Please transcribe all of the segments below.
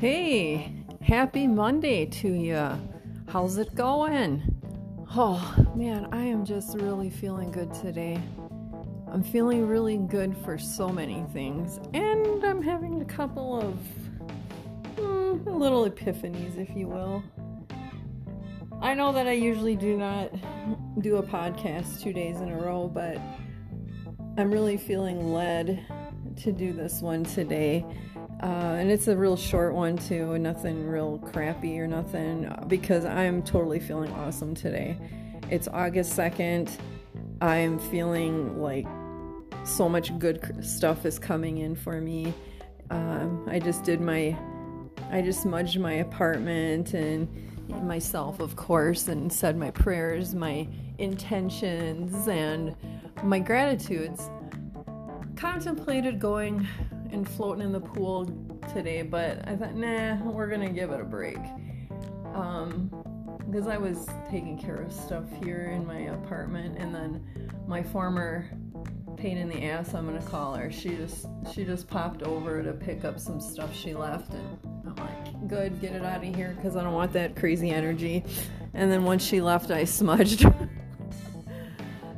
Hey, happy Monday to you. How's it going? Oh, man, I am just really feeling good today. I'm feeling really good for so many things, and I'm having a couple of mm, little epiphanies, if you will. I know that I usually do not do a podcast two days in a row, but I'm really feeling led to do this one today. Uh, and it's a real short one too, and nothing real crappy or nothing, because I'm totally feeling awesome today. It's August 2nd. I'm feeling like so much good stuff is coming in for me. Um, I just did my, I just smudged my apartment and myself, of course, and said my prayers, my intentions, and my gratitudes. Contemplated going and floating in the pool today, but I thought, nah, we're gonna give it a break. Um, because I was taking care of stuff here in my apartment, and then my former pain in the ass, I'm gonna call her. She just she just popped over to pick up some stuff she left, and I'm like, good, get it out of here, because I don't want that crazy energy. And then once she left, I smudged.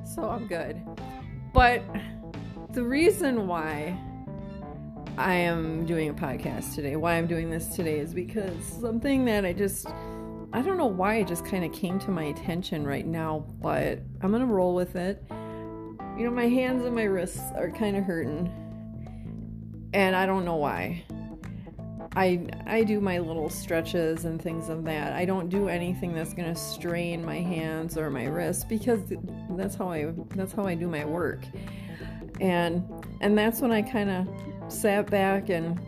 so I'm good. But the reason why I am doing a podcast today. Why I'm doing this today is because something that I just, I don't know why it just kind of came to my attention right now, but I'm going to roll with it. You know, my hands and my wrists are kind of hurting, and I don't know why. I I do my little stretches and things of that. I don't do anything that's going to strain my hands or my wrists because that's how I that's how I do my work. And and that's when I kind of sat back and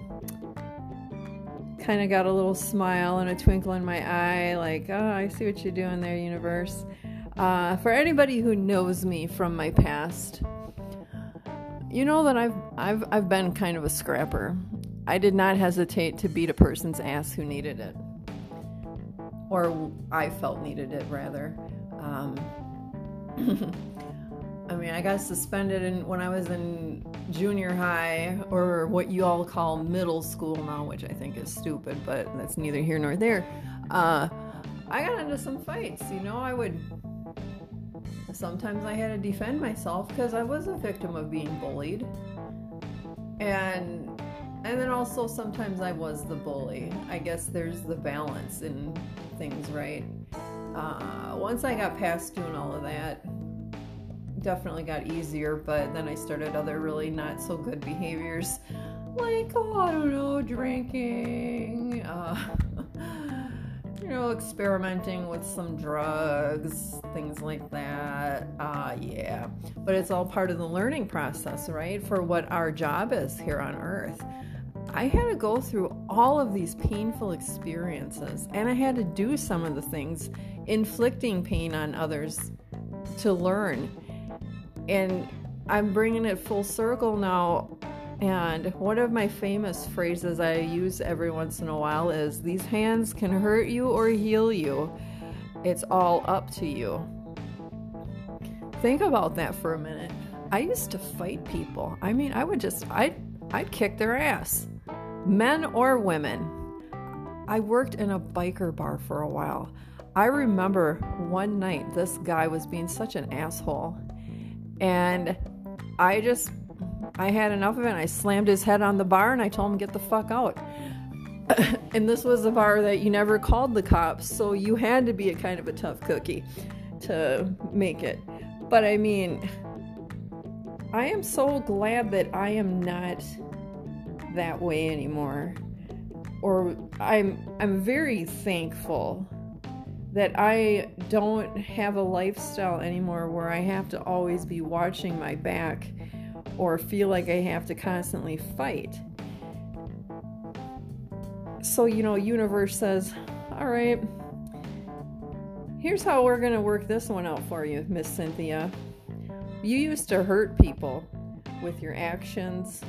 kind of got a little smile and a twinkle in my eye, like, oh, I see what you're doing there, universe. Uh, for anybody who knows me from my past, you know that I've I've I've been kind of a scrapper. I did not hesitate to beat a person's ass who needed it, or I felt needed it rather. Um, I mean, I got suspended in, when I was in junior high, or what you all call middle school now, which I think is stupid, but that's neither here nor there. Uh, I got into some fights. You know, I would. Sometimes I had to defend myself because I was a victim of being bullied, and and then also sometimes I was the bully. I guess there's the balance in things, right? Uh, once I got past doing all of that, definitely got easier, but then I started other really not so good behaviors, like, oh, I don't know, drinking, uh, you know, experimenting with some drugs, things like that. Uh, yeah, but it's all part of the learning process, right? For what our job is here on earth. I had to go through all of these painful experiences, and I had to do some of the things inflicting pain on others to learn and I'm bringing it full circle now. And one of my famous phrases I use every once in a while is These hands can hurt you or heal you. It's all up to you. Think about that for a minute. I used to fight people. I mean, I would just, I'd, I'd kick their ass, men or women. I worked in a biker bar for a while. I remember one night this guy was being such an asshole and I just, I had enough of it. I slammed his head on the bar and I told him, get the fuck out. and this was a bar that you never called the cops, so you had to be a kind of a tough cookie to make it. But I mean, I am so glad that I am not that way anymore. Or I'm I'm very thankful that I don't have a lifestyle anymore where I have to always be watching my back or feel like I have to constantly fight. So, you know, universe says, "All right. Here's how we're going to work this one out for you, Miss Cynthia. You used to hurt people with your actions,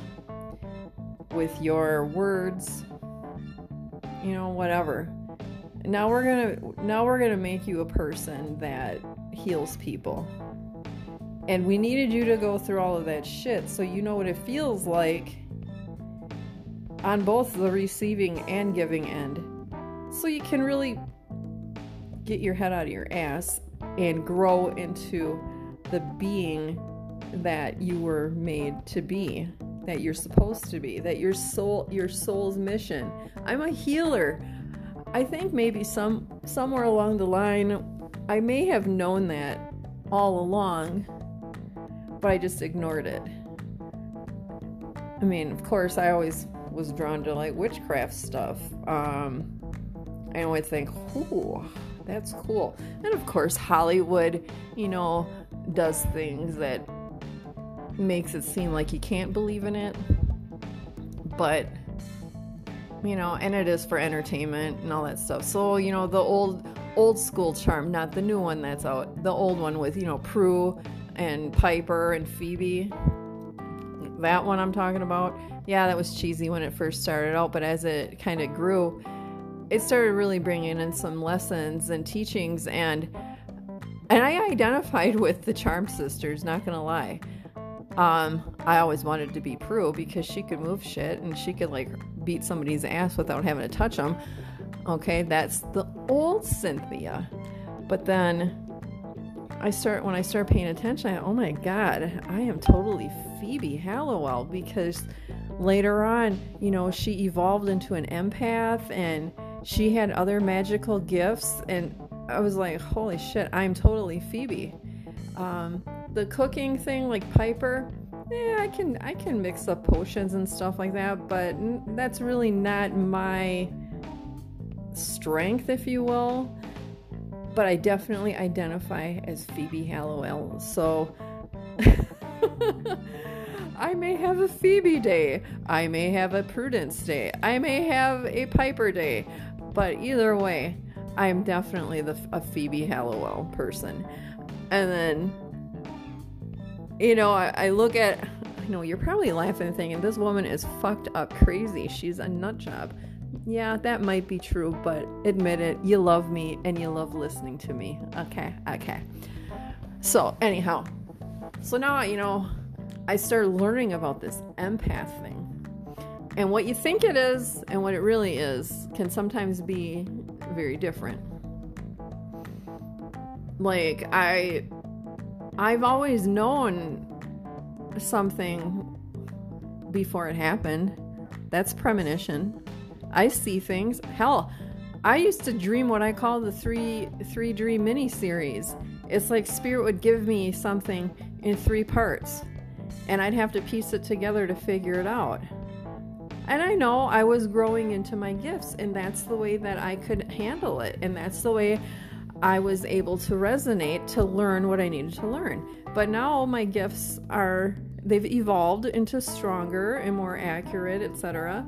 with your words, you know, whatever now we're gonna now we're gonna make you a person that heals people and we needed you to go through all of that shit so you know what it feels like on both the receiving and giving end. So you can really get your head out of your ass and grow into the being that you were made to be, that you're supposed to be, that your soul your soul's mission. I'm a healer. I think maybe some somewhere along the line I may have known that all along, but I just ignored it. I mean, of course, I always was drawn to like witchcraft stuff. Um, I always think, ooh, that's cool. And of course, Hollywood, you know, does things that makes it seem like you can't believe in it. But you know, and it is for entertainment and all that stuff. So, you know, the old old school Charmed, not the new one that's out. The old one with, you know, Prue and Piper and Phoebe. That one I'm talking about. Yeah, that was cheesy when it first started out, but as it kind of grew, it started really bringing in some lessons and teachings and and I identified with the Charm sisters, not going to lie. Um, I always wanted to be Prue because she could move shit and she could like beat somebody's ass without having to touch them. Okay, that's the old Cynthia. But then I start when I start paying attention, I, oh my god, I am totally Phoebe Halliwell because later on, you know, she evolved into an empath and she had other magical gifts and I was like, holy shit, I'm totally Phoebe. Um, the cooking thing, like Piper, yeah, I can I can mix up potions and stuff like that, but that's really not my strength, if you will. But I definitely identify as Phoebe Halliwell, so I may have a Phoebe day, I may have a Prudence day, I may have a Piper day, but either way, I'm definitely the a Phoebe Halliwell person. And then, you know, I, I look at, I know you're probably laughing thinking this woman is fucked up crazy. She's a nut job. Yeah, that might be true, but admit it, you love me and you love listening to me. Okay, okay. So, anyhow, so now, you know, I started learning about this empath thing. And what you think it is and what it really is can sometimes be very different. Like I I've always known something before it happened. That's premonition. I see things. Hell, I used to dream what I call the three three dream mini series. It's like spirit would give me something in three parts and I'd have to piece it together to figure it out. And I know I was growing into my gifts, and that's the way that I could handle it. And that's the way I was able to resonate to learn what I needed to learn. But now all my gifts are, they've evolved into stronger and more accurate, etc.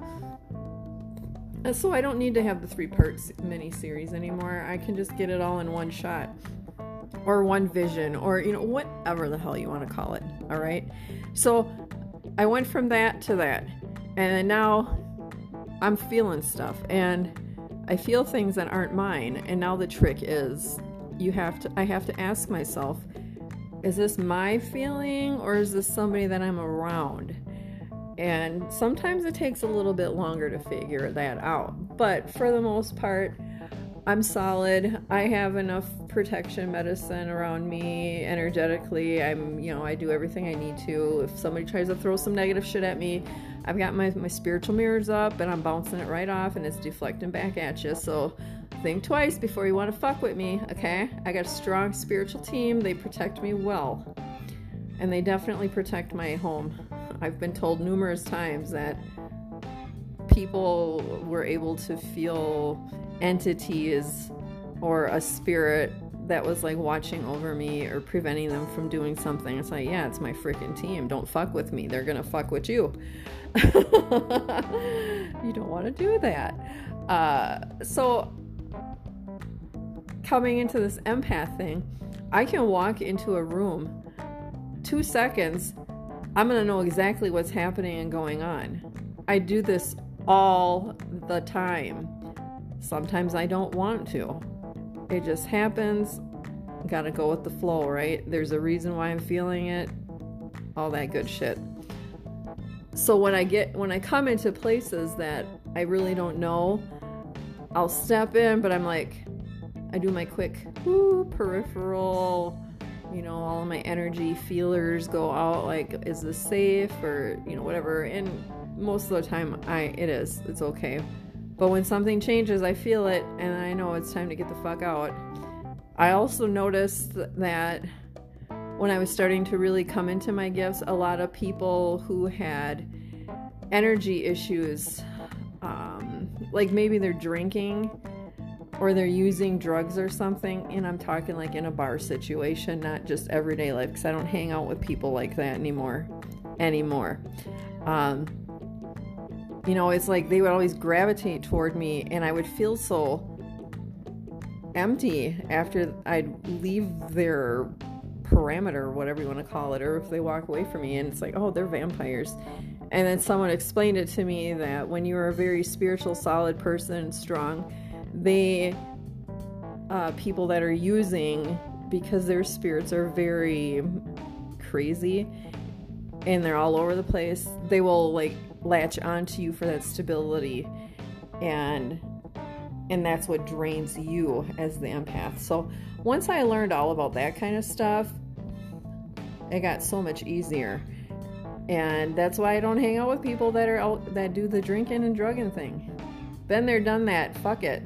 Uh, so I don't need to have the three parts mini series anymore. I can just get it all in one shot or one vision or, you know, whatever the hell you want to call it. All right. So I went from that to that and now I'm feeling stuff and I feel things that aren't mine. And now the trick is you have to I have to ask myself, is this my feeling or is this somebody that I'm around? And sometimes it takes a little bit longer to figure that out. But for the most part, I'm solid. I have enough protection medicine around me energetically. I'm, you know, I do everything I need to. If somebody tries to throw some negative shit at me, I've got my, my spiritual mirrors up and I'm bouncing it right off and it's deflecting back at you. So think twice before you want to fuck with me, okay? I got a strong spiritual team. They protect me well. And they definitely protect my home. I've been told numerous times that people were able to feel entities or a spirit that was like watching over me or preventing them from doing something. It's like, yeah, it's my freaking team. Don't fuck with me. They're gonna fuck with you. you don't want to do that. Uh, so, coming into this empath thing, I can walk into a room two seconds. I'm gonna know exactly what's happening and going on. I do this all the time. Sometimes I don't want to. It just happens. Gotta go with the flow, right? There's a reason why I'm feeling it. All that good shit. so when I get when I come into places that I really don't know, I'll step in, but I'm like, I do my quick peripheral, you know, all of my energy feelers go out. Like, is this safe or you know whatever? And most of the time, I it is. It's okay. But when something changes, I feel it, and I know it's time to get the fuck out. I also noticed that when I was starting to really come into my gifts, a lot of people who had energy issues, um, like maybe they're drinking or they're using drugs or something, and I'm talking like in a bar situation, not just everyday life, because I don't hang out with people like that anymore. Anymore. Um, you know, it's like they would always gravitate toward me, and I would feel so empty after I'd leave their parameter, whatever you want to call it, or if they walk away from me and it's like, oh, they're vampires. And then someone explained it to me that when you're a very spiritual, solid person, strong, they, uh, people that are using, because their spirits are very crazy and they're all over the place, they will like latch onto you for that stability. And and that's what drains you as the empath. So once I learned all about that kind of stuff, it got so much easier. And that's why I don't hang out with people that are out that do the drinking and drugging thing. Been there, done that. Fuck it.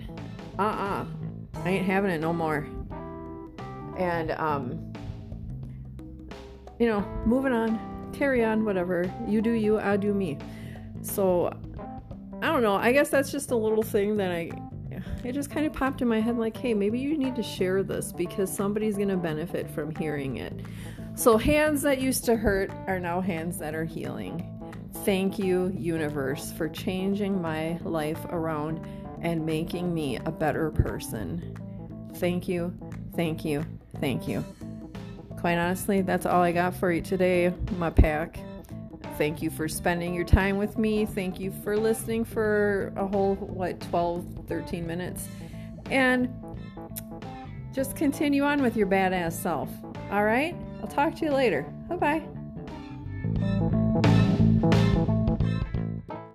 Uh-uh. I ain't having it no more. And um you know, moving on, carry on, whatever. You do you, I do me. So I don't know. I guess that's just a little thing that I it just kind of popped in my head like, hey, maybe you need to share this because somebody's going to benefit from hearing it. So, hands that used to hurt are now hands that are healing. Thank you, universe, for changing my life around and making me a better person. Thank you, thank you, thank you. Quite honestly, that's all I got for you today, my pack. Thank you for spending your time with me. Thank you for listening for a whole, what, 12, 13 minutes. And just continue on with your badass self. All right? I'll talk to you later. Bye bye.